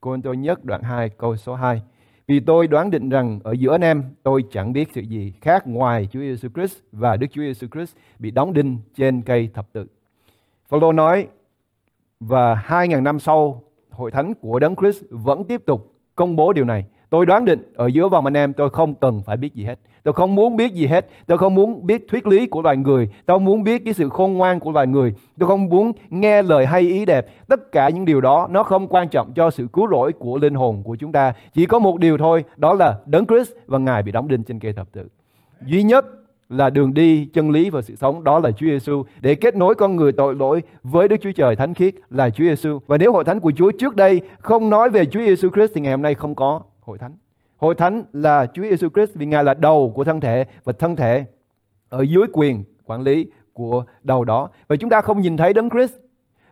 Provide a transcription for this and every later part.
Cô tôi nhất đoạn 2 câu số 2. Vì tôi đoán định rằng ở giữa anh em, tôi chẳng biết sự gì khác ngoài Chúa Giêsu Christ và Đức Chúa Giêsu Christ bị đóng đinh trên cây thập tự. Phaolô nói, và hai ngàn năm sau, hội thánh của Đấng Christ vẫn tiếp tục công bố điều này. Tôi đoán định ở giữa vòng anh em tôi không cần phải biết gì hết. Tôi không muốn biết gì hết. Tôi không muốn biết thuyết lý của loài người. Tôi không muốn biết cái sự khôn ngoan của loài người. Tôi không muốn nghe lời hay ý đẹp. Tất cả những điều đó nó không quan trọng cho sự cứu rỗi của linh hồn của chúng ta. Chỉ có một điều thôi, đó là Đấng Christ và Ngài bị đóng đinh trên cây thập tự. Duy nhất là đường đi, chân lý và sự sống đó là Chúa Giêsu để kết nối con người tội lỗi với Đức Chúa Trời thánh khiết là Chúa Giêsu. Và nếu hội thánh của Chúa trước đây không nói về Chúa Giêsu Christ thì ngày hôm nay không có hội thánh. Hội thánh là Chúa Giêsu Christ vì Ngài là đầu của thân thể và thân thể ở dưới quyền quản lý của đầu đó. Và chúng ta không nhìn thấy Đấng Christ.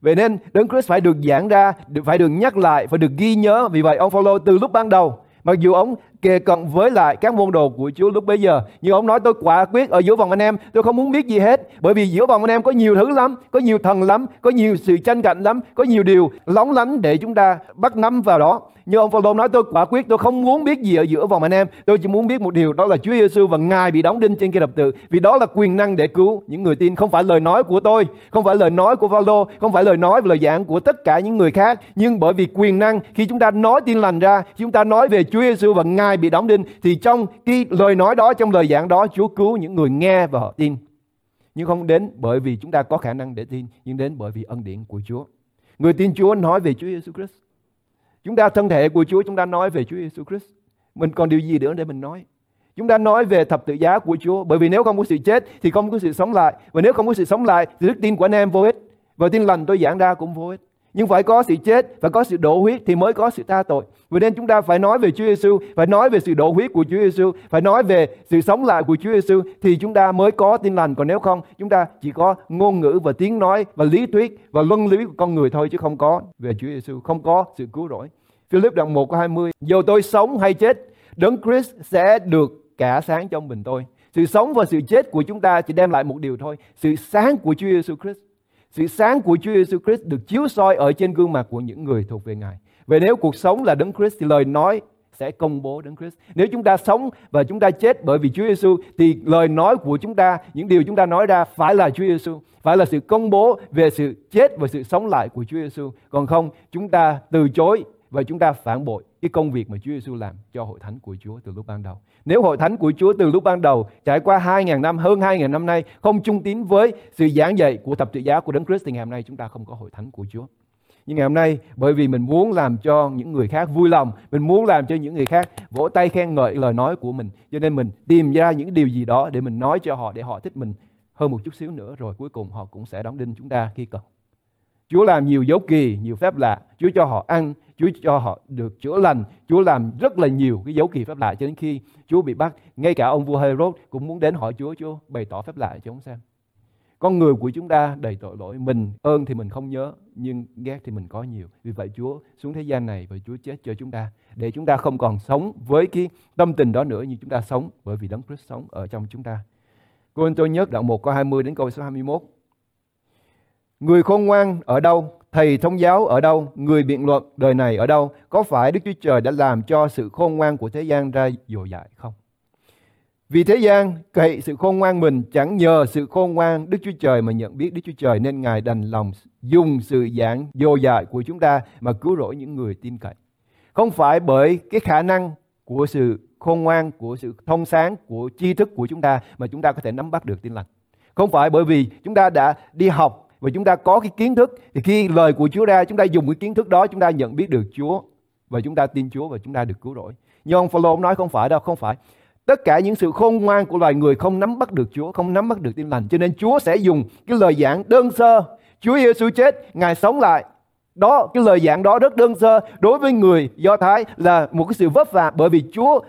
Vậy nên Đấng Christ phải được giảng ra, phải được nhắc lại, phải được ghi nhớ. Vì vậy ông Phaolô từ lúc ban đầu Mặc dù ông kề cận với lại các môn đồ của Chúa lúc bấy giờ. Nhưng ông nói tôi quả quyết ở giữa vòng anh em, tôi không muốn biết gì hết. Bởi vì giữa vòng anh em có nhiều thứ lắm, có nhiều thần lắm, có nhiều sự tranh cạnh lắm, có nhiều điều lóng lánh để chúng ta bắt nắm vào đó. Nhưng ông Phaolô nói tôi quả quyết tôi không muốn biết gì ở giữa vòng anh em. Tôi chỉ muốn biết một điều đó là Chúa Giêsu và Ngài bị đóng đinh trên cây thập tự. Vì đó là quyền năng để cứu những người tin. Không phải lời nói của tôi, không phải lời nói của Phaolô, không phải lời nói và lời giảng của tất cả những người khác. Nhưng bởi vì quyền năng khi chúng ta nói tin lành ra, khi chúng ta nói về Chúa Giêsu và Ngài ai bị đóng đinh thì trong cái lời nói đó, trong lời giảng đó Chúa cứu những người nghe và họ tin. Nhưng không đến bởi vì chúng ta có khả năng để tin, nhưng đến bởi vì ân điển của Chúa. Người tin Chúa nói về Chúa Giêsu Christ Chúng ta thân thể của Chúa, chúng ta nói về Chúa Giêsu Christ. Mình còn điều gì nữa để mình nói? Chúng ta nói về thập tự giá của Chúa. Bởi vì nếu không có sự chết thì không có sự sống lại. Và nếu không có sự sống lại thì đức tin của anh em vô ích. Và tin lành tôi giảng ra cũng vô ích. Nhưng phải có sự chết, phải có sự đổ huyết thì mới có sự tha tội. Vì nên chúng ta phải nói về Chúa Giêsu, phải nói về sự đổ huyết của Chúa Giêsu, phải nói về sự sống lại của Chúa Giêsu thì chúng ta mới có tin lành. Còn nếu không, chúng ta chỉ có ngôn ngữ và tiếng nói và lý thuyết và luân lý của con người thôi chứ không có về Chúa Giêsu, không có sự cứu rỗi. Philip đoạn 1 câu 20 Dù tôi sống hay chết Đấng Christ sẽ được cả sáng trong mình tôi Sự sống và sự chết của chúng ta chỉ đem lại một điều thôi Sự sáng của Chúa Giêsu Christ sự sáng của Chúa Giêsu Christ được chiếu soi ở trên gương mặt của những người thuộc về Ngài Vậy nếu cuộc sống là Đấng Christ thì lời nói sẽ công bố Đấng Christ. Nếu chúng ta sống và chúng ta chết bởi vì Chúa Giêsu thì lời nói của chúng ta, những điều chúng ta nói ra phải là Chúa Giêsu, phải là sự công bố về sự chết và sự sống lại của Chúa Giêsu. Còn không, chúng ta từ chối và chúng ta phản bội cái công việc mà Chúa Giêsu làm cho hội thánh của Chúa từ lúc ban đầu. Nếu hội thánh của Chúa từ lúc ban đầu trải qua 2.000 năm, hơn 2.000 năm nay không chung tín với sự giảng dạy của thập tự giá của Đấng Christ thì ngày hôm nay chúng ta không có hội thánh của Chúa. Nhưng ngày hôm nay bởi vì mình muốn làm cho những người khác vui lòng, mình muốn làm cho những người khác vỗ tay khen ngợi lời nói của mình, cho nên mình tìm ra những điều gì đó để mình nói cho họ để họ thích mình hơn một chút xíu nữa rồi cuối cùng họ cũng sẽ đóng đinh chúng ta khi cần. Chúa làm nhiều dấu kỳ, nhiều phép lạ. Chúa cho họ ăn, Chúa cho họ được chữa lành. Chúa làm rất là nhiều cái dấu kỳ phép lạ cho đến khi Chúa bị bắt. Ngay cả ông vua Herod cũng muốn đến hỏi Chúa, Chúa bày tỏ phép lạ cho ông xem. Con người của chúng ta đầy tội lỗi. Mình ơn thì mình không nhớ, nhưng ghét thì mình có nhiều. Vì vậy Chúa xuống thế gian này và Chúa chết cho chúng ta. Để chúng ta không còn sống với cái tâm tình đó nữa, nhưng chúng ta sống bởi vì Đấng Christ sống ở trong chúng ta. Cô tôi nhớ đoạn 1 câu 20 đến câu số 21. Người khôn ngoan ở đâu? Thầy thông giáo ở đâu? Người biện luận đời này ở đâu? Có phải Đức Chúa Trời đã làm cho sự khôn ngoan của thế gian ra dồi dại không? Vì thế gian cậy sự khôn ngoan mình chẳng nhờ sự khôn ngoan Đức Chúa Trời mà nhận biết Đức Chúa Trời nên Ngài đành lòng dùng sự giảng dồi dại của chúng ta mà cứu rỗi những người tin cậy. Không phải bởi cái khả năng của sự khôn ngoan, của sự thông sáng, của tri thức của chúng ta mà chúng ta có thể nắm bắt được tin lành. Không phải bởi vì chúng ta đã đi học và chúng ta có cái kiến thức thì khi lời của Chúa ra chúng ta dùng cái kiến thức đó chúng ta nhận biết được Chúa và chúng ta tin Chúa và chúng ta được cứu rỗi. Nhưng ông Phaolô nói không phải đâu, không phải. Tất cả những sự khôn ngoan của loài người không nắm bắt được Chúa, không nắm bắt được tin lành. Cho nên Chúa sẽ dùng cái lời giảng đơn sơ. Chúa Giêsu chết, Ngài sống lại. Đó, cái lời giảng đó rất đơn sơ. Đối với người Do Thái là một cái sự vấp vả bởi vì Chúa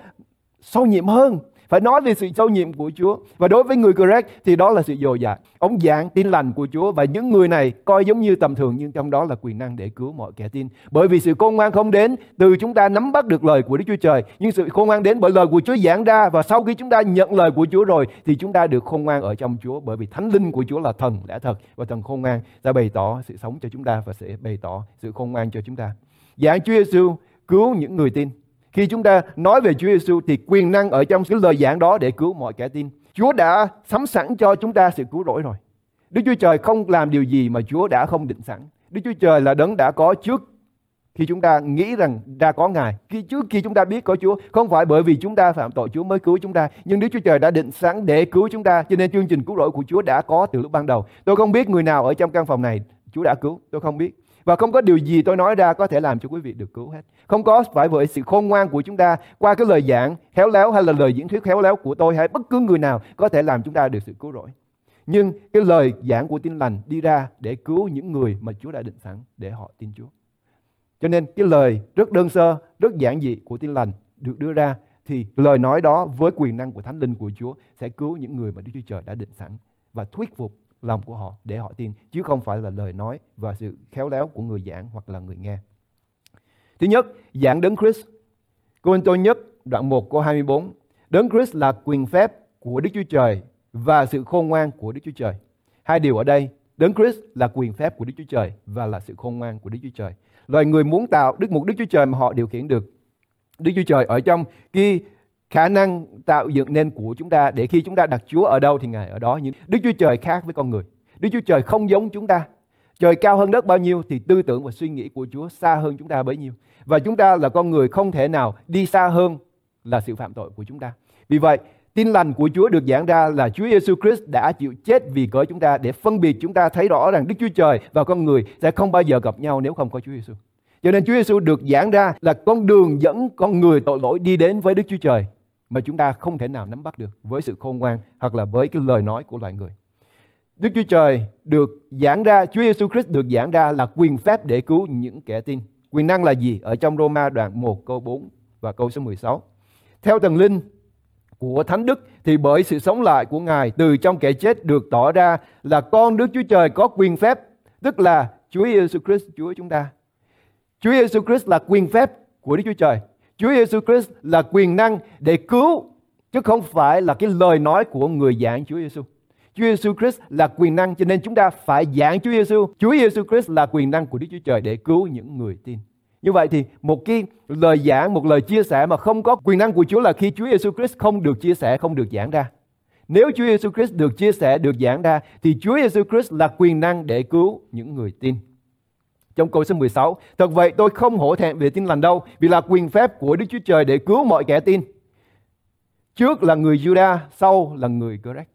sâu nhiệm hơn phải nói về sự sâu nhiệm của Chúa. Và đối với người correct thì đó là sự dồi dào. Ông giảng tin lành của Chúa và những người này coi giống như tầm thường nhưng trong đó là quyền năng để cứu mọi kẻ tin. Bởi vì sự khôn ngoan không đến từ chúng ta nắm bắt được lời của Đức Chúa Trời, nhưng sự khôn ngoan đến bởi lời của Chúa giảng ra và sau khi chúng ta nhận lời của Chúa rồi thì chúng ta được khôn ngoan ở trong Chúa bởi vì thánh linh của Chúa là thần lẽ thật và thần khôn ngoan sẽ bày tỏ sự sống cho chúng ta và sẽ bày tỏ sự khôn ngoan cho chúng ta. Giảng Chúa Giêsu cứu những người tin. Khi chúng ta nói về Chúa Giêsu thì quyền năng ở trong cái lời giảng đó để cứu mọi kẻ tin. Chúa đã sắm sẵn cho chúng ta sự cứu rỗi rồi. Đức Chúa Trời không làm điều gì mà Chúa đã không định sẵn. Đức Chúa Trời là đấng đã có trước khi chúng ta nghĩ rằng đã có Ngài. Khi trước khi chúng ta biết có Chúa, không phải bởi vì chúng ta phạm tội Chúa mới cứu chúng ta, nhưng Đức Chúa Trời đã định sẵn để cứu chúng ta. Cho nên chương trình cứu rỗi của Chúa đã có từ lúc ban đầu. Tôi không biết người nào ở trong căn phòng này Chúa đã cứu, tôi không biết. Và không có điều gì tôi nói ra có thể làm cho quý vị được cứu hết. Không có phải bởi sự khôn ngoan của chúng ta qua cái lời giảng khéo léo hay là lời diễn thuyết khéo léo của tôi hay bất cứ người nào có thể làm chúng ta được sự cứu rỗi. Nhưng cái lời giảng của tin lành đi ra để cứu những người mà Chúa đã định sẵn để họ tin Chúa. Cho nên cái lời rất đơn sơ, rất giản dị của tin lành được đưa ra thì lời nói đó với quyền năng của Thánh Linh của Chúa sẽ cứu những người mà Đức Chúa Trời đã định sẵn và thuyết phục lòng của họ để họ tin chứ không phải là lời nói và sự khéo léo của người giảng hoặc là người nghe. Thứ nhất, giảng đấng Christ. Cô nhất đoạn 1 câu 24. Đấng Christ là quyền phép của Đức Chúa Trời và sự khôn ngoan của Đức Chúa Trời. Hai điều ở đây, đấng Christ là quyền phép của Đức Chúa Trời và là sự khôn ngoan của Đức Chúa Trời. Loài người muốn tạo đức một Đức Chúa Trời mà họ điều khiển được. Đức Chúa Trời ở trong kia khả năng tạo dựng nên của chúng ta để khi chúng ta đặt Chúa ở đâu thì Ngài ở đó. Nhưng Đức Chúa Trời khác với con người. Đức Chúa Trời không giống chúng ta. Trời cao hơn đất bao nhiêu thì tư tưởng và suy nghĩ của Chúa xa hơn chúng ta bấy nhiêu. Và chúng ta là con người không thể nào đi xa hơn là sự phạm tội của chúng ta. Vì vậy, tin lành của Chúa được giảng ra là Chúa Giêsu Christ đã chịu chết vì cớ chúng ta để phân biệt chúng ta thấy rõ rằng Đức Chúa Trời và con người sẽ không bao giờ gặp nhau nếu không có Chúa Giêsu. Cho nên Chúa Giêsu được giảng ra là con đường dẫn con người tội lỗi đi đến với Đức Chúa Trời mà chúng ta không thể nào nắm bắt được với sự khôn ngoan hoặc là với cái lời nói của loài người. Đức Chúa Trời được giảng ra, Chúa Giêsu Christ được giảng ra là quyền phép để cứu những kẻ tin. Quyền năng là gì? Ở trong Roma đoạn 1 câu 4 và câu số 16. Theo thần linh của Thánh Đức thì bởi sự sống lại của Ngài từ trong kẻ chết được tỏ ra là con Đức Chúa Trời có quyền phép, tức là Chúa Giêsu Christ Chúa chúng ta. Chúa Giêsu Christ là quyền phép của Đức Chúa Trời. Chúa Giêsu Christ là quyền năng để cứu chứ không phải là cái lời nói của người giảng Chúa Giêsu. Chúa Giêsu Christ là quyền năng cho nên chúng ta phải giảng Chúa Giêsu. Chúa Giêsu Christ là quyền năng của Đức Chúa Trời để cứu những người tin. Như vậy thì một cái lời giảng, một lời chia sẻ mà không có quyền năng của Chúa là khi Chúa Giêsu Christ không được chia sẻ, không được giảng ra. Nếu Chúa Giêsu Christ được chia sẻ, được giảng ra thì Chúa Giêsu Christ là quyền năng để cứu những người tin. Trong câu số 16, thật vậy tôi không hổ thẹn về tin lành đâu, vì là quyền phép của Đức Chúa Trời để cứu mọi kẻ tin. Trước là người Juda, sau là người Grec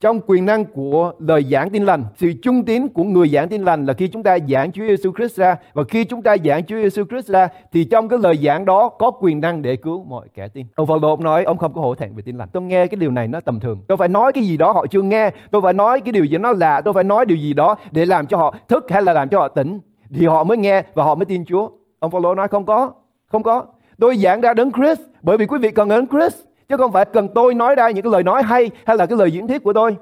trong quyền năng của lời giảng tin lành, sự trung tín của người giảng tin lành là khi chúng ta giảng Chúa Giêsu Christ ra và khi chúng ta giảng Chúa Giêsu Christ ra thì trong cái lời giảng đó có quyền năng để cứu mọi kẻ tin. Ông Phaolô nói ông không có hổ thẹn về tin lành. Tôi nghe cái điều này nó tầm thường. Tôi phải nói cái gì đó họ chưa nghe, tôi phải nói cái điều gì nó lạ, tôi phải nói điều gì đó để làm cho họ thức hay là làm cho họ tỉnh thì họ mới nghe và họ mới tin Chúa. Ông Phaolô nói không có, không có. Tôi giảng ra đấng Chris, bởi vì quý vị cần đấng Chris chứ không phải cần tôi nói ra những cái lời nói hay hay là cái lời diễn thuyết của tôi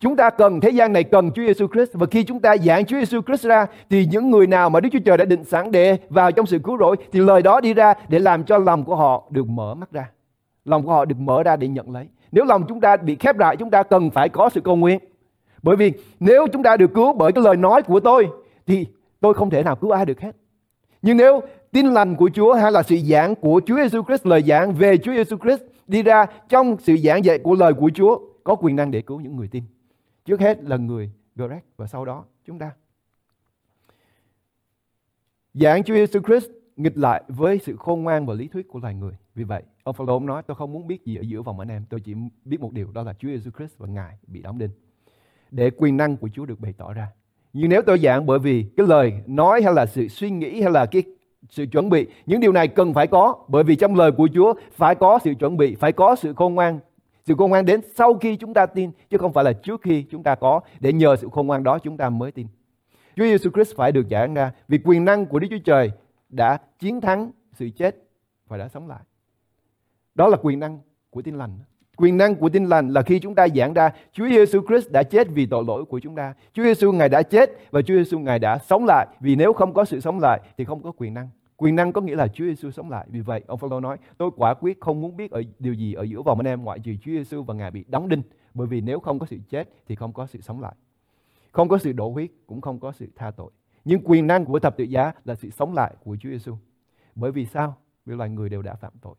Chúng ta cần thế gian này cần Chúa Giêsu Christ và khi chúng ta giảng Chúa Giêsu Christ ra thì những người nào mà Đức Chúa Trời đã định sẵn để vào trong sự cứu rỗi thì lời đó đi ra để làm cho lòng của họ được mở mắt ra. Lòng của họ được mở ra để nhận lấy. Nếu lòng chúng ta bị khép lại chúng ta cần phải có sự cầu nguyện. Bởi vì nếu chúng ta được cứu bởi cái lời nói của tôi thì tôi không thể nào cứu ai được hết. Nhưng nếu tin lành của Chúa hay là sự giảng của Chúa Giêsu Christ lời giảng về Chúa Giêsu Christ đi ra trong sự giảng dạy của lời của Chúa có quyền năng để cứu những người tin. Trước hết là người Greg và sau đó chúng ta. Giảng Chúa Giêsu Christ nghịch lại với sự khôn ngoan và lý thuyết của loài người. Vì vậy, ông Phaolô nói tôi không muốn biết gì ở giữa vòng anh em, tôi chỉ biết một điều đó là Chúa Giêsu Christ và Ngài bị đóng đinh. Để quyền năng của Chúa được bày tỏ ra. Nhưng nếu tôi giảng bởi vì cái lời nói hay là sự suy nghĩ hay là cái sự chuẩn bị, những điều này cần phải có bởi vì trong lời của Chúa phải có sự chuẩn bị, phải có sự khôn ngoan sự khôn ngoan đến sau khi chúng ta tin chứ không phải là trước khi chúng ta có để nhờ sự khôn ngoan đó chúng ta mới tin. Chúa Giêsu Christ phải được giảng ra vì quyền năng của Đức Chúa Trời đã chiến thắng sự chết và đã sống lại. Đó là quyền năng của tin lành. Quyền năng của tin lành là khi chúng ta giảng ra Chúa Giêsu Christ đã chết vì tội lỗi của chúng ta. Chúa Giêsu ngài đã chết và Chúa Giêsu ngài đã sống lại. Vì nếu không có sự sống lại thì không có quyền năng. Quyền năng có nghĩa là Chúa Giêsu sống lại. Vì vậy, ông Phaolô nói, tôi quả quyết không muốn biết ở điều gì ở giữa vòng anh em ngoại trừ Chúa Giêsu và Ngài bị đóng đinh. Bởi vì nếu không có sự chết thì không có sự sống lại. Không có sự đổ huyết, cũng không có sự tha tội. Nhưng quyền năng của thập tự giá là sự sống lại của Chúa Giêsu. Bởi vì sao? Vì loài người đều đã phạm tội.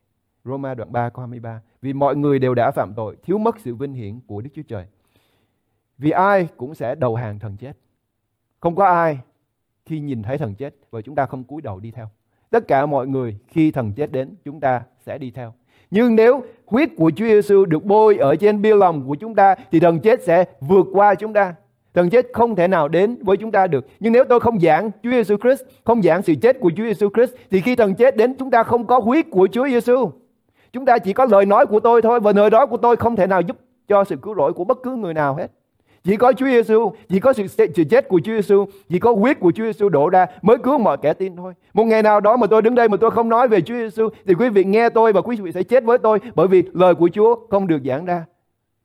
Roma đoạn 3 câu 23. Vì mọi người đều đã phạm tội, thiếu mất sự vinh hiển của Đức Chúa Trời. Vì ai cũng sẽ đầu hàng thần chết. Không có ai khi nhìn thấy thần chết và chúng ta không cúi đầu đi theo. Tất cả mọi người khi thần chết đến chúng ta sẽ đi theo. Nhưng nếu huyết của Chúa Giêsu được bôi ở trên bia lòng của chúng ta thì thần chết sẽ vượt qua chúng ta. Thần chết không thể nào đến với chúng ta được. Nhưng nếu tôi không giảng Chúa Giêsu Christ, không giảng sự chết của Chúa Giêsu Christ thì khi thần chết đến chúng ta không có huyết của Chúa Giêsu. Chúng ta chỉ có lời nói của tôi thôi và lời nói của tôi không thể nào giúp cho sự cứu rỗi của bất cứ người nào hết. Chỉ có Chúa Giêsu, chỉ có sự, sự chết của Chúa Giêsu, chỉ có huyết của Chúa Giêsu đổ ra mới cứu mọi kẻ tin thôi. Một ngày nào đó mà tôi đứng đây mà tôi không nói về Chúa Giêsu thì quý vị nghe tôi và quý vị sẽ chết với tôi bởi vì lời của Chúa không được giảng ra.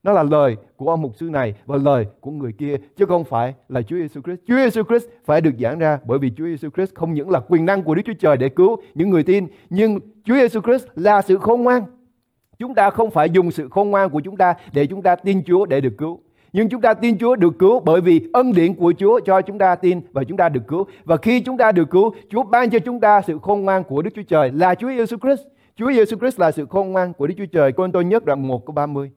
Nó là lời của ông mục sư này và lời của người kia chứ không phải là Chúa Giêsu Christ. Chúa Giêsu Christ phải được giảng ra bởi vì Chúa Giêsu Christ không những là quyền năng của Đức Chúa Trời để cứu những người tin, nhưng Chúa Giêsu Christ là sự khôn ngoan. Chúng ta không phải dùng sự khôn ngoan của chúng ta để chúng ta tin Chúa để được cứu. Nhưng chúng ta tin Chúa được cứu bởi vì ân điển của Chúa cho chúng ta tin và chúng ta được cứu. Và khi chúng ta được cứu, Chúa ban cho chúng ta sự khôn ngoan của Đức Chúa Trời là Chúa Giêsu Christ. Chúa Giêsu Christ là sự khôn ngoan của Đức Chúa Trời. Cô tôi nhất đoạn 1 câu 30.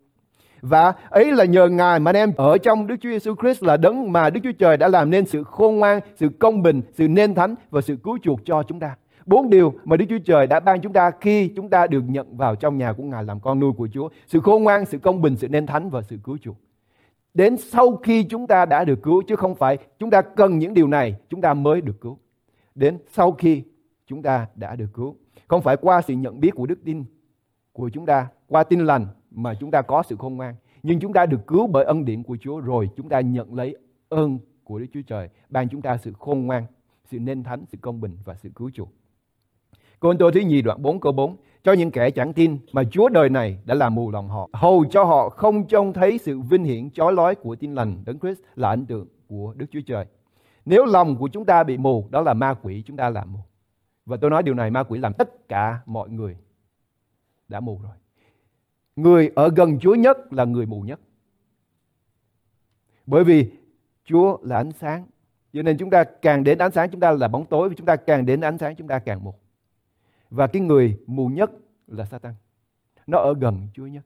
Và ấy là nhờ Ngài mà anh em ở trong Đức Chúa Giêsu Christ là đấng mà Đức Chúa Trời đã làm nên sự khôn ngoan, sự công bình, sự nên thánh và sự cứu chuộc cho chúng ta. Bốn điều mà Đức Chúa Trời đã ban chúng ta khi chúng ta được nhận vào trong nhà của Ngài làm con nuôi của Chúa. Sự khôn ngoan, sự công bình, sự nên thánh và sự cứu chuộc. Đến sau khi chúng ta đã được cứu chứ không phải chúng ta cần những điều này chúng ta mới được cứu. Đến sau khi chúng ta đã được cứu. Không phải qua sự nhận biết của đức tin của chúng ta, qua tin lành mà chúng ta có sự khôn ngoan. Nhưng chúng ta được cứu bởi ân điển của Chúa rồi chúng ta nhận lấy ơn của Đức Chúa Trời ban chúng ta sự khôn ngoan, sự nên thánh, sự công bình và sự cứu chuộc. Côn Tô thứ nhì đoạn 4 câu 4 cho những kẻ chẳng tin mà Chúa đời này đã làm mù lòng họ, hầu cho họ không trông thấy sự vinh hiển chói lói của tin lành Đấng Christ là ảnh tượng của Đức Chúa Trời. Nếu lòng của chúng ta bị mù, đó là ma quỷ chúng ta làm mù. Và tôi nói điều này ma quỷ làm tất cả mọi người đã mù rồi. Người ở gần Chúa nhất là người mù nhất. Bởi vì Chúa là ánh sáng. Cho nên chúng ta càng đến ánh sáng chúng ta là bóng tối. và Chúng ta càng đến ánh sáng chúng ta càng mù. Và cái người mù nhất là Satan. Nó ở gần Chúa nhất.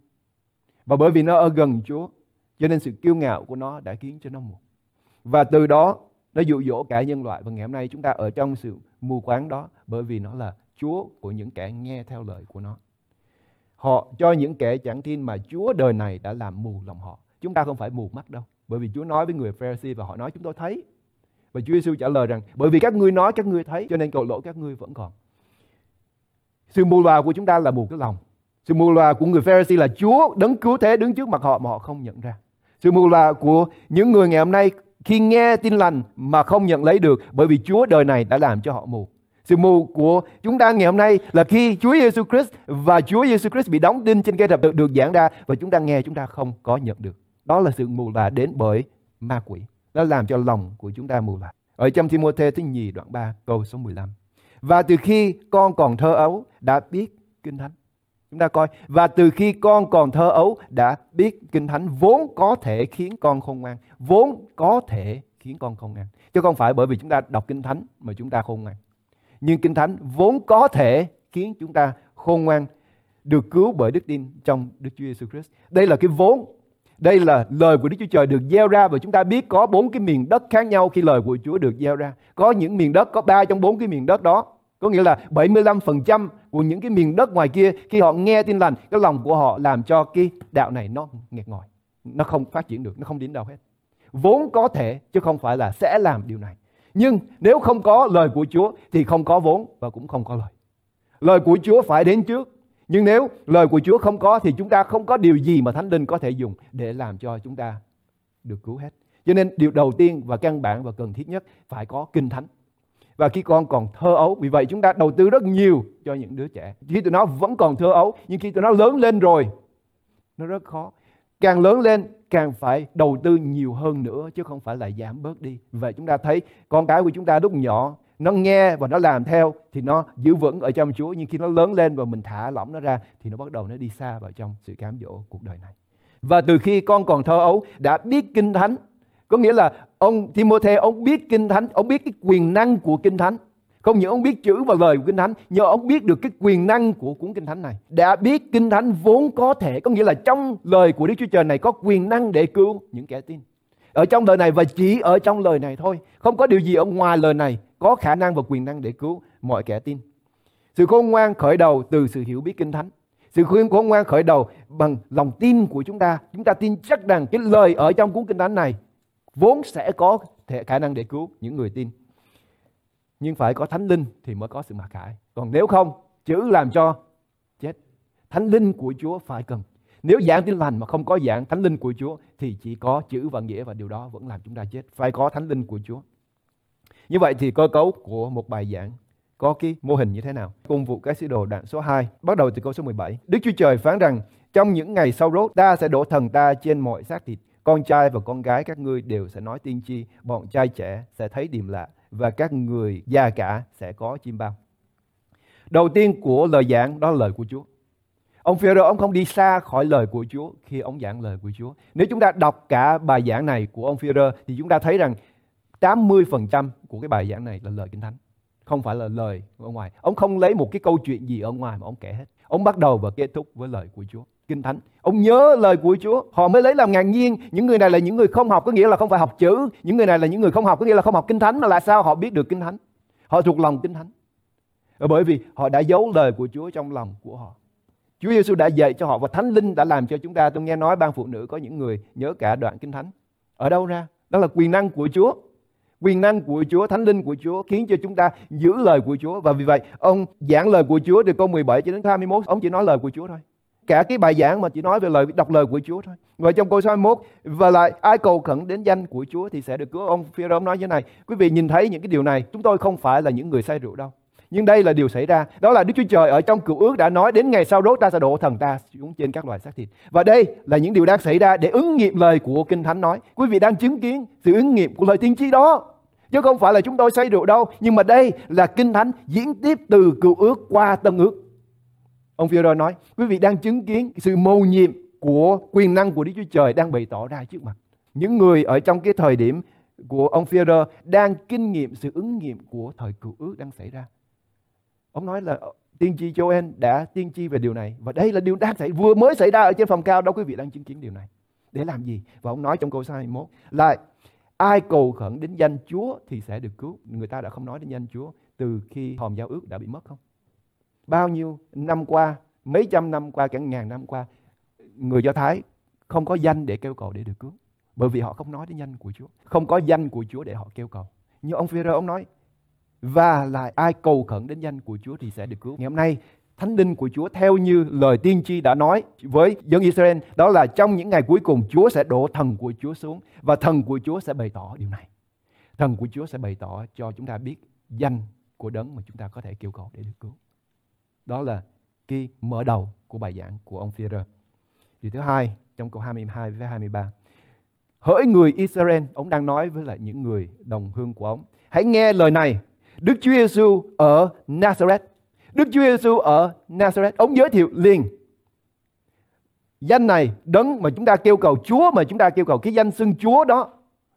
Và bởi vì nó ở gần Chúa, cho nên sự kiêu ngạo của nó đã khiến cho nó mù. Và từ đó nó dụ dỗ cả nhân loại. Và ngày hôm nay chúng ta ở trong sự mù quáng đó bởi vì nó là Chúa của những kẻ nghe theo lời của nó. Họ cho những kẻ chẳng tin mà Chúa đời này đã làm mù lòng họ. Chúng ta không phải mù mắt đâu. Bởi vì Chúa nói với người Pharisee và họ nói chúng tôi thấy. Và Chúa Giêsu trả lời rằng, bởi vì các ngươi nói, các ngươi thấy, cho nên tội lỗi các ngươi vẫn còn. Sự mù loà của chúng ta là mù cái lòng. Sự mù loà của người Pharisee là Chúa đấng cứu thế đứng trước mặt họ mà họ không nhận ra. Sự mù loà của những người ngày hôm nay khi nghe tin lành mà không nhận lấy được bởi vì Chúa đời này đã làm cho họ mù. Sự mù của chúng ta ngày hôm nay là khi Chúa Giêsu Christ và Chúa Giêsu Christ bị đóng đinh trên cây thập tự được giảng ra và chúng ta nghe chúng ta không có nhận được. Đó là sự mù là đến bởi ma quỷ. Nó làm cho lòng của chúng ta mù là. Ở trong Timothée thứ nhì đoạn 3 câu số 15. Và từ khi con còn thơ ấu đã biết Kinh Thánh. Chúng ta coi. Và từ khi con còn thơ ấu đã biết Kinh Thánh vốn có thể khiến con khôn ngoan. Vốn có thể khiến con khôn ngoan. Chứ không phải bởi vì chúng ta đọc Kinh Thánh mà chúng ta khôn ngoan. Nhưng Kinh Thánh vốn có thể khiến chúng ta khôn ngoan được cứu bởi đức tin trong Đức Chúa Giêsu Christ. Đây là cái vốn đây là lời của Đức Chúa Trời được gieo ra và chúng ta biết có bốn cái miền đất khác nhau khi lời của Chúa được gieo ra. Có những miền đất, có ba trong bốn cái miền đất đó. Có nghĩa là 75% của những cái miền đất ngoài kia khi họ nghe tin lành, cái lòng của họ làm cho cái đạo này nó nghẹt ngòi. Nó không phát triển được, nó không đến đâu hết. Vốn có thể chứ không phải là sẽ làm điều này. Nhưng nếu không có lời của Chúa thì không có vốn và cũng không có lời. Lời của Chúa phải đến trước nhưng nếu lời của Chúa không có thì chúng ta không có điều gì mà Thánh Linh có thể dùng để làm cho chúng ta được cứu hết. Cho nên điều đầu tiên và căn bản và cần thiết nhất phải có kinh thánh. Và khi con còn thơ ấu, vì vậy chúng ta đầu tư rất nhiều cho những đứa trẻ. Khi tụi nó vẫn còn thơ ấu, nhưng khi tụi nó lớn lên rồi, nó rất khó. Càng lớn lên, càng phải đầu tư nhiều hơn nữa, chứ không phải là giảm bớt đi. Vậy chúng ta thấy con cái của chúng ta lúc nhỏ nó nghe và nó làm theo thì nó giữ vững ở trong Chúa nhưng khi nó lớn lên và mình thả lỏng nó ra thì nó bắt đầu nó đi xa vào trong sự cám dỗ cuộc đời này. Và từ khi con còn thơ ấu đã biết kinh thánh có nghĩa là ông Timothy ông biết kinh thánh, ông biết cái quyền năng của kinh thánh. Không những ông biết chữ và lời của Kinh Thánh, nhưng ông biết được cái quyền năng của cuốn Kinh Thánh này. Đã biết Kinh Thánh vốn có thể, có nghĩa là trong lời của Đức Chúa Trời này có quyền năng để cứu những kẻ tin. Ở trong lời này và chỉ ở trong lời này thôi. Không có điều gì ở ngoài lời này có khả năng và quyền năng để cứu mọi kẻ tin. Sự khôn ngoan khởi đầu từ sự hiểu biết Kinh Thánh. Sự khuyên khôn ngoan khởi đầu bằng lòng tin của chúng ta. Chúng ta tin chắc rằng cái lời ở trong cuốn Kinh Thánh này vốn sẽ có thể khả năng để cứu những người tin. Nhưng phải có thánh linh thì mới có sự mặc khải. Còn nếu không, chữ làm cho chết. Thánh linh của Chúa phải cần. Nếu giảng tin lành mà không có giảng thánh linh của Chúa thì chỉ có chữ và nghĩa và điều đó vẫn làm chúng ta chết. Phải có thánh linh của Chúa. Như vậy thì cơ cấu của một bài giảng có cái mô hình như thế nào? Công vụ các sứ đồ đoạn số 2, bắt đầu từ câu số 17. Đức Chúa Trời phán rằng, trong những ngày sau rốt, ta sẽ đổ thần ta trên mọi xác thịt. Con trai và con gái các ngươi đều sẽ nói tiên tri, bọn trai trẻ sẽ thấy điềm lạ và các người già cả sẽ có chim bao. Đầu tiên của lời giảng đó là lời của Chúa. Ông Phêrô, ông không đi xa khỏi lời của Chúa khi ông giảng lời của Chúa. Nếu chúng ta đọc cả bài giảng này của ông Phêrô thì chúng ta thấy rằng 80% của cái bài giảng này là lời Kinh Thánh. Không phải là lời ở ngoài. Ông không lấy một cái câu chuyện gì ở ngoài mà ông kể hết. Ông bắt đầu và kết thúc với lời của Chúa. Kinh Thánh. Ông nhớ lời của Chúa. Họ mới lấy làm ngạc nhiên. Những người này là những người không học, có nghĩa là không phải học chữ. Những người này là những người không học, có nghĩa là không học Kinh Thánh. Mà là sao họ biết được Kinh Thánh? Họ thuộc lòng Kinh Thánh. Ờ, bởi vì họ đã giấu lời của Chúa trong lòng của họ. Chúa Giêsu đã dạy cho họ và Thánh Linh đã làm cho chúng ta. Tôi nghe nói ban phụ nữ có những người nhớ cả đoạn Kinh Thánh. Ở đâu ra? Đó là quyền năng của Chúa. Quyền năng của Chúa, Thánh Linh của Chúa khiến cho chúng ta giữ lời của Chúa. Và vì vậy, ông giảng lời của Chúa từ câu 17 cho đến 21, ông chỉ nói lời của Chúa thôi. Cả cái bài giảng mà chỉ nói về lời đọc lời của Chúa thôi. Và trong câu 61 và lại ai cầu khẩn đến danh của Chúa thì sẽ được cứu. Ông phi ông nói như thế này, quý vị nhìn thấy những cái điều này, chúng tôi không phải là những người say rượu đâu. Nhưng đây là điều xảy ra. Đó là Đức Chúa Trời ở trong cựu ước đã nói đến ngày sau đó ta sẽ đổ thần ta xuống trên các loài xác thịt. Và đây là những điều đang xảy ra để ứng nghiệm lời của Kinh Thánh nói. Quý vị đang chứng kiến sự ứng nghiệm của lời tiên tri đó. Chứ không phải là chúng tôi say rượu đâu. Nhưng mà đây là Kinh Thánh diễn tiếp từ cựu ước qua tân ước. Ông Führer nói, quý vị đang chứng kiến sự mầu nhiệm của quyền năng của Đức Chúa Trời đang bày tỏ ra trước mặt. Những người ở trong cái thời điểm của ông Führer đang kinh nghiệm sự ứng nghiệm của thời cựu ước đang xảy ra. Ông nói là ờ, tiên tri Joel đã tiên tri về điều này và đây là điều đang xảy vừa mới xảy ra ở trên phòng cao đó quý vị đang chứng kiến điều này. Để làm gì? Và ông nói trong câu 21 là ai cầu khẩn đến danh Chúa thì sẽ được cứu. Người ta đã không nói đến danh Chúa từ khi hòm giao ước đã bị mất không? Bao nhiêu năm qua, mấy trăm năm qua, cả ngàn năm qua, người Do Thái không có danh để kêu cầu để được cứu. Bởi vì họ không nói đến danh của Chúa. Không có danh của Chúa để họ kêu cầu. Như ông phi ông nói, và là ai cầu khẩn đến danh của Chúa thì sẽ được cứu. Ngày hôm nay, Thánh linh của Chúa theo như lời tiên tri đã nói với dân Israel đó là trong những ngày cuối cùng Chúa sẽ đổ thần của Chúa xuống và thần của Chúa sẽ bày tỏ điều này. Thần của Chúa sẽ bày tỏ cho chúng ta biết danh của đấng mà chúng ta có thể kêu cầu để được cứu. Đó là cái mở đầu của bài giảng của ông Führer. Điều thứ hai trong câu 22 với 23. Hỡi người Israel, ông đang nói với lại những người đồng hương của ông. Hãy nghe lời này. Đức Chúa Giêsu ở Nazareth. Đức Chúa Giêsu ở Nazareth, ông giới thiệu liền danh này đấng mà chúng ta kêu cầu Chúa mà chúng ta kêu cầu cái danh xưng Chúa đó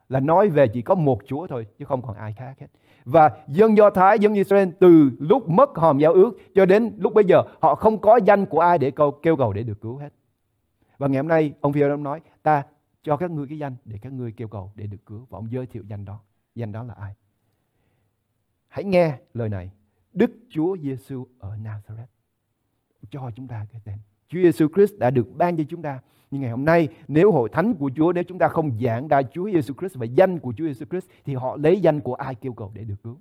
là nói về chỉ có một Chúa thôi chứ không còn ai khác hết. Và dân Do Thái, dân Israel từ lúc mất hòm giao ước cho đến lúc bây giờ họ không có danh của ai để cầu, kêu cầu để được cứu hết. Và ngày hôm nay ông phi ông nói ta cho các ngươi cái danh để các ngươi kêu cầu để được cứu. Và ông giới thiệu danh đó. Danh đó là ai? Hãy nghe lời này. Đức Chúa Giêsu ở Nazareth cho chúng ta cái tên. Chúa Giêsu Christ đã được ban cho chúng ta. Nhưng ngày hôm nay nếu hội thánh của Chúa nếu chúng ta không giảng ra Chúa Giêsu Christ và danh của Chúa Giêsu Christ thì họ lấy danh của ai kêu cầu để được cứu?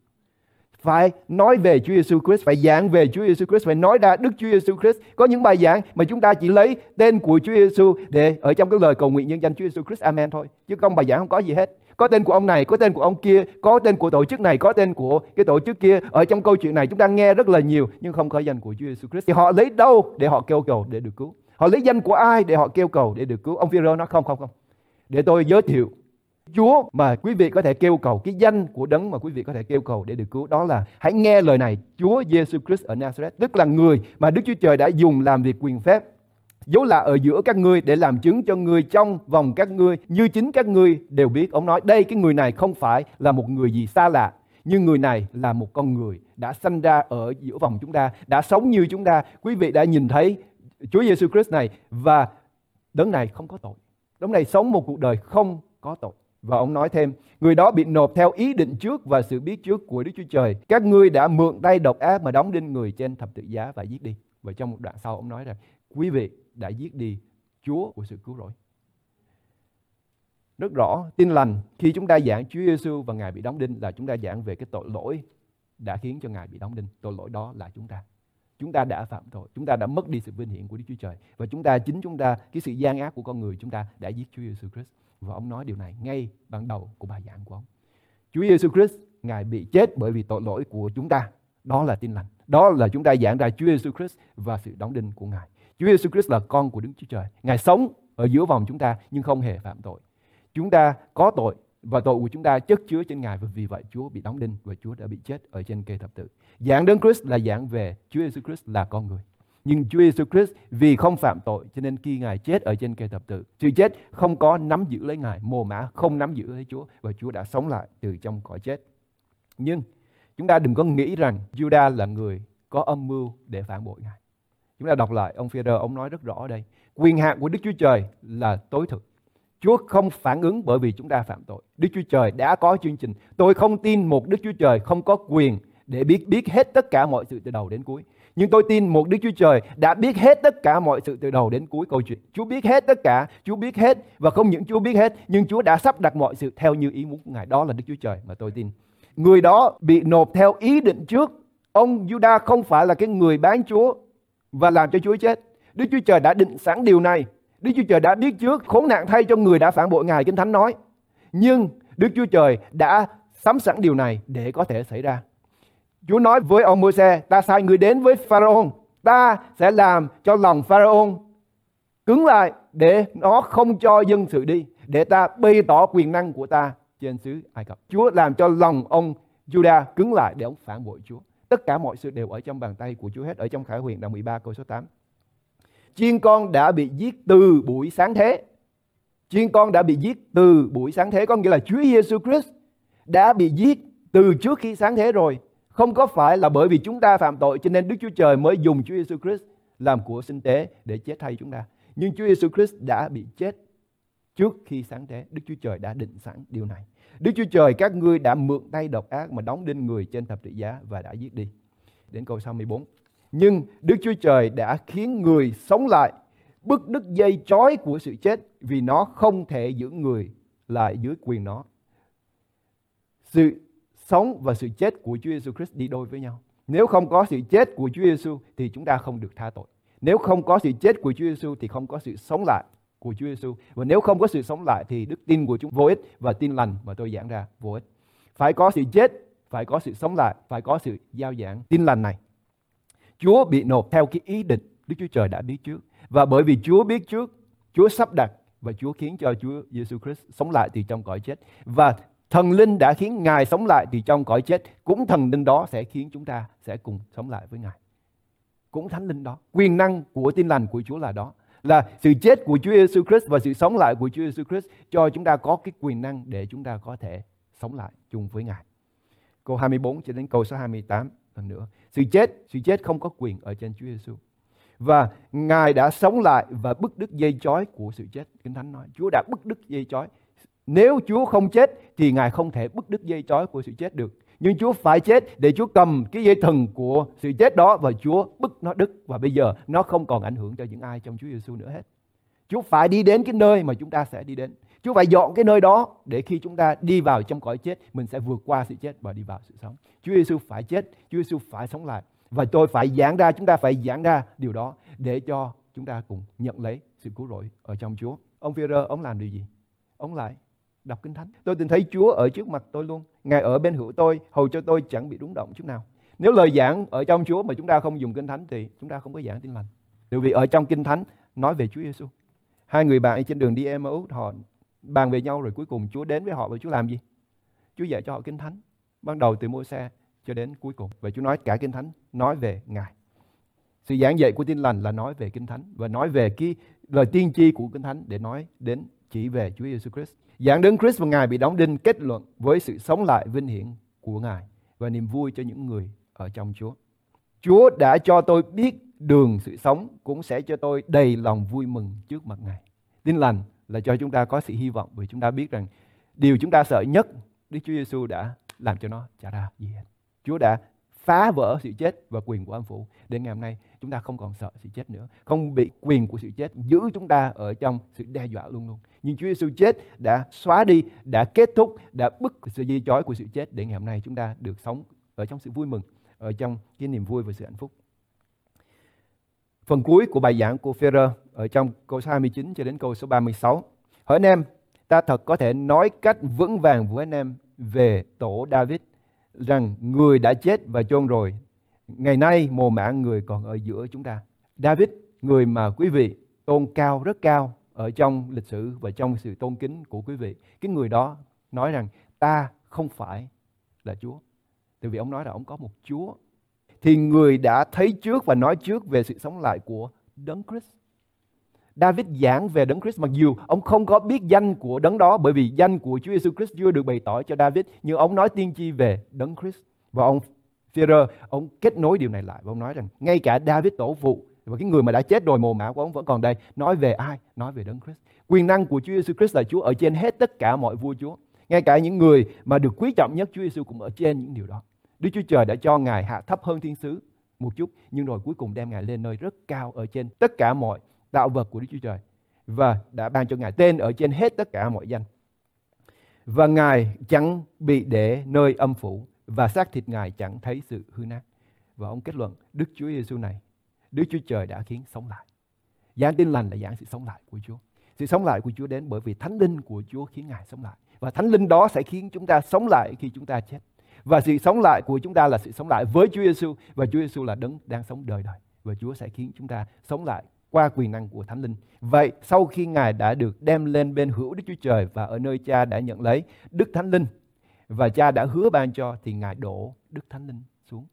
Phải nói về Chúa Giêsu Christ, phải giảng về Chúa Giêsu Christ, phải nói ra Đức Chúa Giêsu Christ. Có những bài giảng mà chúng ta chỉ lấy tên của Chúa Giêsu để ở trong cái lời cầu nguyện nhân danh Chúa Giêsu Christ. Amen thôi. Chứ không bài giảng không có gì hết. Có tên của ông này, có tên của ông kia, có tên của tổ chức này, có tên của cái tổ chức kia. Ở trong câu chuyện này chúng ta nghe rất là nhiều nhưng không có danh của Chúa Giêsu Christ. Thì họ lấy đâu để họ kêu cầu để được cứu? Họ lấy danh của ai để họ kêu cầu để được cứu? Ông Phi-rơ nói không không không. Để tôi giới thiệu Chúa mà quý vị có thể kêu cầu cái danh của đấng mà quý vị có thể kêu cầu để được cứu đó là hãy nghe lời này Chúa Giêsu Christ ở Nazareth tức là người mà Đức Chúa Trời đã dùng làm việc quyền phép dấu là ở giữa các ngươi để làm chứng cho người trong vòng các ngươi như chính các ngươi đều biết ông nói đây cái người này không phải là một người gì xa lạ nhưng người này là một con người đã sanh ra ở giữa vòng chúng ta, đã sống như chúng ta. Quý vị đã nhìn thấy Chúa Giêsu Christ này và đấng này không có tội. Đấng này sống một cuộc đời không có tội. Và ông nói thêm, người đó bị nộp theo ý định trước và sự biết trước của Đức Chúa Trời. Các ngươi đã mượn tay độc ác mà đóng đinh người trên thập tự giá và giết đi. Và trong một đoạn sau ông nói rằng, quý vị đã giết đi Chúa của sự cứu rỗi. Rất rõ, tin lành khi chúng ta giảng Chúa Giêsu và Ngài bị đóng đinh là chúng ta giảng về cái tội lỗi đã khiến cho Ngài bị đóng đinh. Tội lỗi đó là chúng ta. Chúng ta đã phạm tội, chúng ta đã mất đi sự vinh hiển của Đức Chúa Trời và chúng ta chính chúng ta cái sự gian ác của con người chúng ta đã giết Chúa Giêsu Christ. Và ông nói điều này ngay ban đầu của bài giảng của ông. Chúa Giêsu Christ Ngài bị chết bởi vì tội lỗi của chúng ta. Đó là tin lành. Đó là chúng ta giảng ra Chúa Giêsu Christ và sự đóng đinh của Ngài. Chúa Giêsu Christ là con của Đức Chúa Trời. Ngài sống ở giữa vòng chúng ta nhưng không hề phạm tội. Chúng ta có tội và tội của chúng ta chất chứa trên Ngài và vì vậy Chúa bị đóng đinh và Chúa đã bị chết ở trên cây thập tự. Giảng đến Christ là giảng về Chúa Giêsu Christ là con người. Nhưng Chúa Giêsu Christ vì không phạm tội cho nên khi Ngài chết ở trên cây thập tự, sự chết không có nắm giữ lấy Ngài, mồ mã không nắm giữ lấy Chúa và Chúa đã sống lại từ trong cõi chết. Nhưng chúng ta đừng có nghĩ rằng Judah là người có âm mưu để phản bội Ngài. Chúng ta đọc lại ông phi ông nói rất rõ ở đây. Quyền hạn của Đức Chúa Trời là tối thực. Chúa không phản ứng bởi vì chúng ta phạm tội. Đức Chúa Trời đã có chương trình. Tôi không tin một Đức Chúa Trời không có quyền để biết biết hết tất cả mọi sự từ đầu đến cuối. Nhưng tôi tin một Đức Chúa Trời đã biết hết tất cả mọi sự từ đầu đến cuối câu chuyện. Chúa biết hết tất cả, Chúa biết hết và không những Chúa biết hết, nhưng Chúa đã sắp đặt mọi sự theo như ý muốn của Ngài. Đó là Đức Chúa Trời mà tôi tin. Người đó bị nộp theo ý định trước. Ông Judah không phải là cái người bán Chúa và làm cho Chúa chết. Đức Chúa Trời đã định sẵn điều này. Đức Chúa Trời đã biết trước khốn nạn thay cho người đã phản bội Ngài Kinh Thánh nói. Nhưng Đức Chúa Trời đã sắm sẵn điều này để có thể xảy ra. Chúa nói với ông Môi-se, ta sai người đến với Pharaoh, ta sẽ làm cho lòng Pharaoh cứng lại để nó không cho dân sự đi, để ta bày tỏ quyền năng của ta trên xứ Ai Cập. Chúa làm cho lòng ông Judah cứng lại để ông phản bội Chúa. Tất cả mọi sự đều ở trong bàn tay của Chúa hết, ở trong Khải Huyền, đoạn 13 câu số 8. Chiên con đã bị giết từ buổi sáng thế. Chiên con đã bị giết từ buổi sáng thế, có nghĩa là Chúa Giêsu Christ đã bị giết từ trước khi sáng thế rồi. Không có phải là bởi vì chúng ta phạm tội cho nên Đức Chúa Trời mới dùng Chúa Giêsu Christ làm của sinh tế để chết thay chúng ta. Nhưng Chúa Giêsu Christ đã bị chết trước khi sáng thế. Đức Chúa Trời đã định sẵn điều này. Đức Chúa Trời, các ngươi đã mượn tay độc ác mà đóng đinh người trên thập tự giá và đã giết đi. Đến câu 64. Nhưng Đức Chúa Trời đã khiến người sống lại bức đứt dây chói của sự chết vì nó không thể giữ người lại dưới quyền nó. Sự sống và sự chết của Chúa Giêsu Christ đi đôi với nhau. Nếu không có sự chết của Chúa Giêsu thì chúng ta không được tha tội. Nếu không có sự chết của Chúa Giêsu thì không có sự sống lại của Chúa Giêsu. Và nếu không có sự sống lại thì đức tin của chúng vô ích và tin lành mà tôi giảng ra vô ích. Phải có sự chết, phải có sự sống lại, phải có sự giao giảng tin lành này. Chúa bị nộp theo cái ý định Đức Chúa Trời đã biết trước. Và bởi vì Chúa biết trước, Chúa sắp đặt và Chúa khiến cho Chúa Giêsu Christ sống lại từ trong cõi chết. Và thần linh đã khiến Ngài sống lại từ trong cõi chết, cũng thần linh đó sẽ khiến chúng ta sẽ cùng sống lại với Ngài. Cũng thánh linh đó, quyền năng của tin lành của Chúa là đó là sự chết của Chúa Giêsu Christ và sự sống lại của Chúa Giêsu Christ cho chúng ta có cái quyền năng để chúng ta có thể sống lại chung với Ngài. Câu 24 cho đến câu số 28 lần nữa. Sự chết, sự chết không có quyền ở trên Chúa Giêsu. Và Ngài đã sống lại và bức đứt dây chói của sự chết. Kinh Thánh nói, Chúa đã bức đứt dây chói. Nếu Chúa không chết thì Ngài không thể bức đứt dây chói của sự chết được. Nhưng Chúa phải chết để Chúa cầm cái dây thần của sự chết đó và Chúa bức nó đứt và bây giờ nó không còn ảnh hưởng cho những ai trong Chúa Giêsu nữa hết. Chúa phải đi đến cái nơi mà chúng ta sẽ đi đến. Chúa phải dọn cái nơi đó để khi chúng ta đi vào trong cõi chết, mình sẽ vượt qua sự chết và đi vào sự sống. Chúa Giêsu phải chết, Chúa Giêsu phải sống lại. Và tôi phải giảng ra, chúng ta phải giảng ra điều đó để cho chúng ta cùng nhận lấy sự cứu rỗi ở trong Chúa. Ông Führer, ông làm điều gì? Ông lại đọc kinh thánh. Tôi từng thấy Chúa ở trước mặt tôi luôn. Ngài ở bên hữu tôi, hầu cho tôi chẳng bị rúng động chút nào. Nếu lời giảng ở trong Chúa mà chúng ta không dùng kinh thánh thì chúng ta không có giảng tin lành. Bởi vì ở trong kinh thánh nói về Chúa Giêsu. Hai người bạn trên đường đi Emmaus họ bàn về nhau rồi cuối cùng Chúa đến với họ và Chúa làm gì? Chúa dạy cho họ kinh thánh. Ban đầu từ môi xe cho đến cuối cùng. Và Chúa nói cả kinh thánh nói về Ngài. Sự giảng dạy của tin lành là nói về kinh thánh và nói về cái lời tiên tri của kinh thánh để nói đến chỉ về Chúa Giêsu Christ. Giảng đến Christ và Ngài bị đóng đinh kết luận với sự sống lại vinh hiển của Ngài và niềm vui cho những người ở trong Chúa. Chúa đã cho tôi biết đường sự sống cũng sẽ cho tôi đầy lòng vui mừng trước mặt Ngài. Tin lành là cho chúng ta có sự hy vọng vì chúng ta biết rằng điều chúng ta sợ nhất Đức Chúa Giêsu đã làm cho nó trả ra gì hết. Chúa đã phá vỡ sự chết và quyền của âm phủ. để ngày hôm nay chúng ta không còn sợ sự chết nữa, không bị quyền của sự chết giữ chúng ta ở trong sự đe dọa luôn luôn. Nhưng Chúa Giêsu chết đã xóa đi, đã kết thúc, đã bức sự dây chói của sự chết để ngày hôm nay chúng ta được sống ở trong sự vui mừng, ở trong cái niềm vui và sự hạnh phúc. Phần cuối của bài giảng của Ferrer ở trong câu số 29 cho đến câu số 36. Hỏi anh em, ta thật có thể nói cách vững vàng với anh em về tổ David rằng người đã chết và chôn rồi. Ngày nay mồ mả người còn ở giữa chúng ta. David, người mà quý vị tôn cao rất cao ở trong lịch sử và trong sự tôn kính của quý vị. Cái người đó nói rằng ta không phải là Chúa. Tại vì ông nói là ông có một Chúa. Thì người đã thấy trước và nói trước về sự sống lại của Đấng Christ. David giảng về Đấng Christ. Mặc dù ông không có biết danh của Đấng đó, bởi vì danh của Chúa Giêsu Christ chưa được bày tỏ cho David, nhưng ông nói tiên tri về Đấng Christ. Và ông Führer ông kết nối điều này lại và ông nói rằng, ngay cả David tổ phụ và cái người mà đã chết rồi mồ mả của ông vẫn còn đây, nói về ai? Nói về Đấng Christ. Quyền năng của Chúa Giêsu Christ là Chúa ở trên hết tất cả mọi vua Chúa. Ngay cả những người mà được quý trọng nhất Chúa Giêsu cũng ở trên những điều đó. Đức Chúa Trời đã cho Ngài hạ thấp hơn thiên sứ một chút, nhưng rồi cuối cùng đem Ngài lên nơi rất cao ở trên tất cả mọi tạo vật của Đức Chúa Trời và đã ban cho Ngài tên ở trên hết tất cả mọi danh. Và Ngài chẳng bị để nơi âm phủ và xác thịt Ngài chẳng thấy sự hư nát. Và ông kết luận Đức Chúa Giêsu này, Đức Chúa Trời đã khiến sống lại. Giảng tin lành là giảng sự sống lại của Chúa. Sự sống lại của Chúa đến bởi vì Thánh Linh của Chúa khiến Ngài sống lại. Và Thánh Linh đó sẽ khiến chúng ta sống lại khi chúng ta chết. Và sự sống lại của chúng ta là sự sống lại với Chúa Giêsu và Chúa Giêsu là đấng đang sống đời đời và Chúa sẽ khiến chúng ta sống lại qua quyền năng của Thánh Linh. Vậy sau khi Ngài đã được đem lên bên hữu Đức Chúa Trời và ở nơi Cha đã nhận lấy Đức Thánh Linh và Cha đã hứa ban cho, thì Ngài đổ Đức Thánh Linh xuống.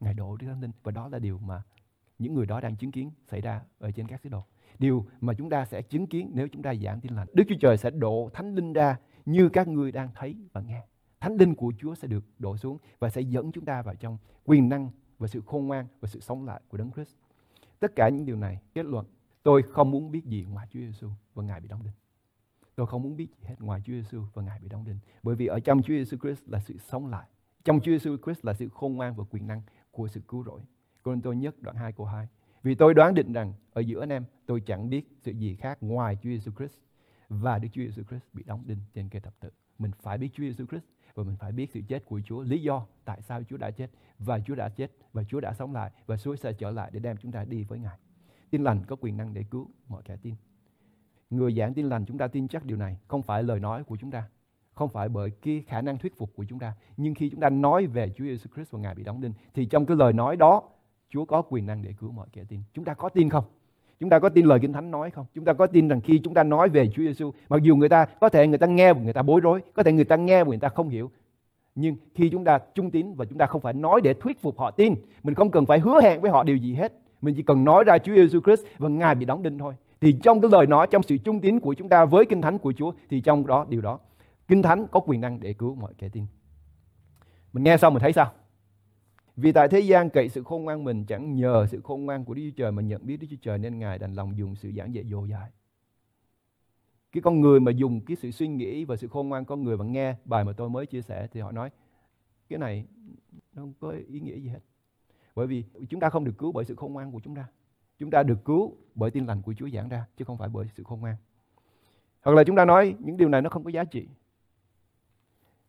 Ngài đổ Đức Thánh Linh và đó là điều mà những người đó đang chứng kiến xảy ra ở trên các sứ đồ. Điều mà chúng ta sẽ chứng kiến nếu chúng ta giảng tin lành. Đức Chúa Trời sẽ đổ Thánh Linh ra như các ngươi đang thấy và nghe. Thánh Linh của Chúa sẽ được đổ xuống và sẽ dẫn chúng ta vào trong quyền năng và sự khôn ngoan và sự sống lại của Đấng Christ. Tất cả những điều này, kết luận, tôi không muốn biết gì ngoài Chúa Giêsu và Ngài bị đóng đinh. Tôi không muốn biết gì hết ngoài Chúa Giêsu và Ngài bị đóng đinh. Bởi vì ở trong Chúa Giêsu Christ là sự sống lại. Trong Chúa Giêsu Christ là sự khôn ngoan và quyền năng của sự cứu rỗi. Cô tôi nhất đoạn 2 câu 2. Vì tôi đoán định rằng ở giữa anh em, tôi chẳng biết sự gì khác ngoài Chúa Giêsu Christ và Đức Chúa Giêsu Christ bị đóng đinh trên cây thập tự. Mình phải biết Chúa Giêsu Christ và mình phải biết sự chết của Chúa, lý do tại sao Chúa đã chết và Chúa đã chết và Chúa đã sống lại và Chúa sẽ trở lại để đem chúng ta đi với Ngài. Tin lành có quyền năng để cứu mọi kẻ tin. Người giảng tin lành chúng ta tin chắc điều này không phải lời nói của chúng ta, không phải bởi cái khả năng thuyết phục của chúng ta, nhưng khi chúng ta nói về Chúa Giêsu Christ và Ngài bị đóng đinh thì trong cái lời nói đó Chúa có quyền năng để cứu mọi kẻ tin. Chúng ta có tin không? Chúng ta có tin lời Kinh Thánh nói không? Chúng ta có tin rằng khi chúng ta nói về Chúa Giêsu, mặc dù người ta có thể người ta nghe và người ta bối rối, có thể người ta nghe và người ta không hiểu, nhưng khi chúng ta trung tín và chúng ta không phải nói để thuyết phục họ tin, mình không cần phải hứa hẹn với họ điều gì hết, mình chỉ cần nói ra Chúa Giêsu Christ và Ngài bị đóng đinh thôi. Thì trong cái lời nói, trong sự trung tín của chúng ta với Kinh Thánh của Chúa, thì trong đó điều đó, Kinh Thánh có quyền năng để cứu mọi kẻ tin. Mình nghe xong mình thấy sao? Vì tại thế gian cậy sự khôn ngoan mình chẳng nhờ sự khôn ngoan của Đức Chúa Trời mà nhận biết Đức Chúa Trời nên Ngài đành lòng dùng sự giảng dạy dồ dài. Cái con người mà dùng cái sự suy nghĩ và sự khôn ngoan con người mà nghe bài mà tôi mới chia sẻ thì họ nói, cái này nó không có ý nghĩa gì hết. Bởi vì chúng ta không được cứu bởi sự khôn ngoan của chúng ta. Chúng ta được cứu bởi tin lành của Chúa giảng ra, chứ không phải bởi sự khôn ngoan. Hoặc là chúng ta nói, những điều này nó không có giá trị.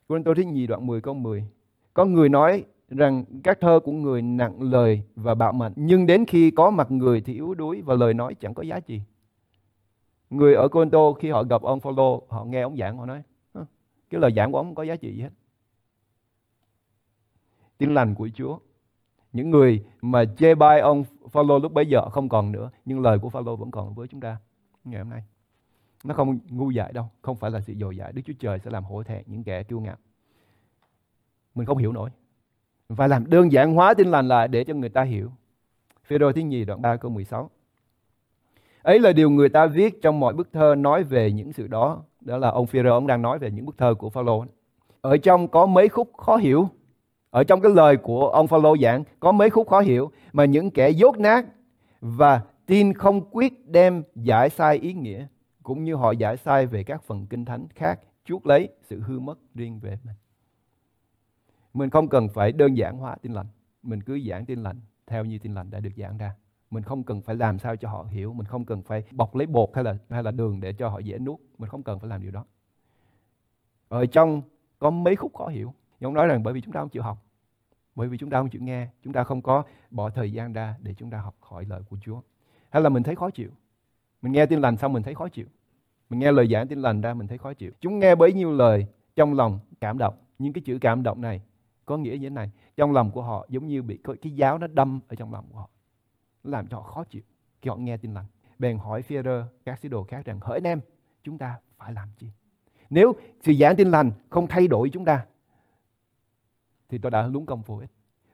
Cô tôi thứ nhì đoạn 10 câu 10. Có người nói rằng các thơ của người nặng lời và bạo mạnh nhưng đến khi có mặt người thì yếu đuối và lời nói chẳng có giá trị. Người ở Conto khi họ gặp ông Phaolô, họ nghe ông giảng, họ nói cái lời giảng của ông không có giá trị gì hết. Tin lành của Chúa. Những người mà chê bai ông Phaolô lúc bấy giờ không còn nữa, nhưng lời của Phaolô vẫn còn với chúng ta ngày hôm nay. Nó không ngu dại đâu, không phải là sự dồi dại Đức Chúa Trời sẽ làm hổ thẹn những kẻ kiêu ngạo. Mình không hiểu nổi và làm đơn giản hóa tin lành lại để cho người ta hiểu. Phêrô thứ nhì đoạn 3 câu 16. Ấy là điều người ta viết trong mọi bức thơ nói về những sự đó. Đó là ông Phêrô, ông đang nói về những bức thơ của Phaolô. Ở trong có mấy khúc khó hiểu. ở trong cái lời của ông Phaolô giảng, có mấy khúc khó hiểu mà những kẻ dốt nát và tin không quyết đem giải sai ý nghĩa, cũng như họ giải sai về các phần kinh thánh khác, chuốc lấy sự hư mất riêng về mình. Mình không cần phải đơn giản hóa tin lành, mình cứ giảng tin lành theo như tin lành đã được giảng ra. Mình không cần phải làm sao cho họ hiểu, mình không cần phải bọc lấy bột hay là hay là đường để cho họ dễ nuốt, mình không cần phải làm điều đó. Ở trong có mấy khúc khó hiểu. Nhưng nói rằng bởi vì chúng ta không chịu học, bởi vì chúng ta không chịu nghe, chúng ta không có bỏ thời gian ra để chúng ta học hỏi lời của Chúa. Hay là mình thấy khó chịu. Mình nghe tin lành xong mình thấy khó chịu. Mình nghe lời giảng tin lành ra mình thấy khó chịu. Chúng nghe bấy nhiêu lời trong lòng cảm động. Nhưng cái chữ cảm động này có nghĩa như thế này. Trong lòng của họ giống như bị cái giáo nó đâm ở trong lòng của họ. Nó làm cho họ khó chịu khi họ nghe tin lành. Bèn hỏi phi các sứ đồ khác rằng hỡi anh em chúng ta phải làm chi? Nếu sự giảng tin lành không thay đổi chúng ta thì tôi đã lúng công vô ích.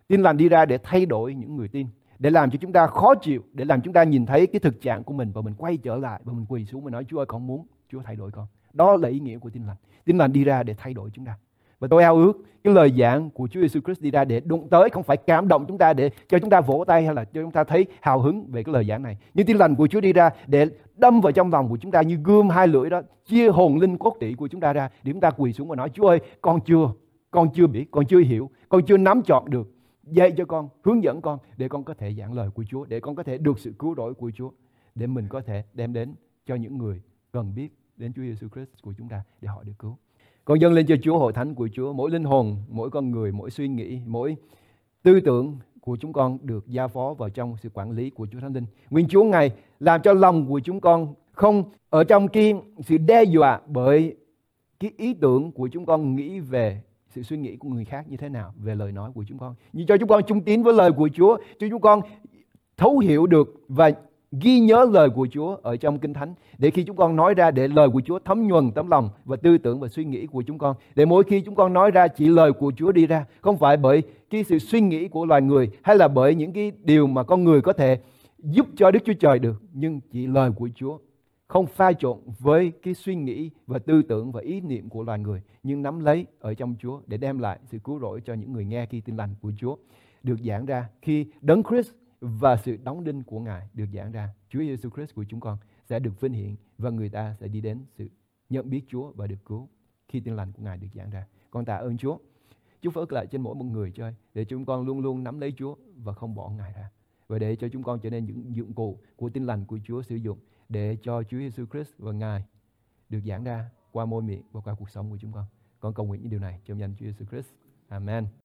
Tin lành đi ra để thay đổi những người tin, để làm cho chúng ta khó chịu, để làm chúng ta nhìn thấy cái thực trạng của mình và mình quay trở lại và mình quỳ xuống và nói Chúa ơi con muốn Chúa thay đổi con. Đó là ý nghĩa của tin lành. Tin lành đi ra để thay đổi chúng ta. Và tôi ao ước cái lời giảng của Chúa Giêsu Christ đi ra để đụng tới, không phải cảm động chúng ta để cho chúng ta vỗ tay hay là cho chúng ta thấy hào hứng về cái lời giảng này. Nhưng tin lành của Chúa đi ra để đâm vào trong lòng của chúng ta như gươm hai lưỡi đó, chia hồn linh cốt tủy của chúng ta ra để chúng ta quỳ xuống và nói, Chúa ơi, con chưa con chưa biết, con chưa hiểu, con chưa nắm chọn được dạy cho con, hướng dẫn con để con có thể giảng lời của Chúa, để con có thể được sự cứu rỗi của Chúa, để mình có thể đem đến cho những người cần biết đến Chúa Giêsu Christ của chúng ta để họ được cứu. Con dâng lên cho Chúa hội thánh của Chúa, mỗi linh hồn, mỗi con người, mỗi suy nghĩ, mỗi tư tưởng của chúng con được giao phó vào trong sự quản lý của Chúa Thánh Linh. Nguyên Chúa Ngài làm cho lòng của chúng con không ở trong cái sự đe dọa bởi cái ý tưởng của chúng con nghĩ về sự suy nghĩ của người khác như thế nào về lời nói của chúng con. Như cho chúng con trung tín với lời của Chúa, cho chúng con thấu hiểu được và ghi nhớ lời của Chúa ở trong Kinh Thánh. Để khi chúng con nói ra để lời của Chúa thấm nhuần tấm lòng và tư tưởng và suy nghĩ của chúng con. Để mỗi khi chúng con nói ra chỉ lời của Chúa đi ra, không phải bởi cái sự suy nghĩ của loài người hay là bởi những cái điều mà con người có thể giúp cho Đức Chúa Trời được, nhưng chỉ lời của Chúa. Không pha trộn với cái suy nghĩ và tư tưởng và ý niệm của loài người nhưng nắm lấy ở trong Chúa để đem lại sự cứu rỗi cho những người nghe khi tin lành của Chúa. Được giảng ra khi đấng Christ và sự đóng đinh của Ngài được giảng ra. Chúa Giêsu Christ của chúng con sẽ được vinh hiển và người ta sẽ đi đến sự nhận biết Chúa và được cứu khi tin lành của Ngài được giảng ra. Con tạ ơn Chúa. Chúa phước lại trên mỗi một người chơi để chúng con luôn luôn nắm lấy Chúa và không bỏ Ngài ra. Và để cho chúng con trở nên những dụng cụ của tin lành của Chúa sử dụng để cho Chúa Giêsu Christ và Ngài được giảng ra qua môi miệng và qua cuộc sống của chúng con. Con cầu nguyện những điều này trong danh Chúa Giêsu Christ. Amen.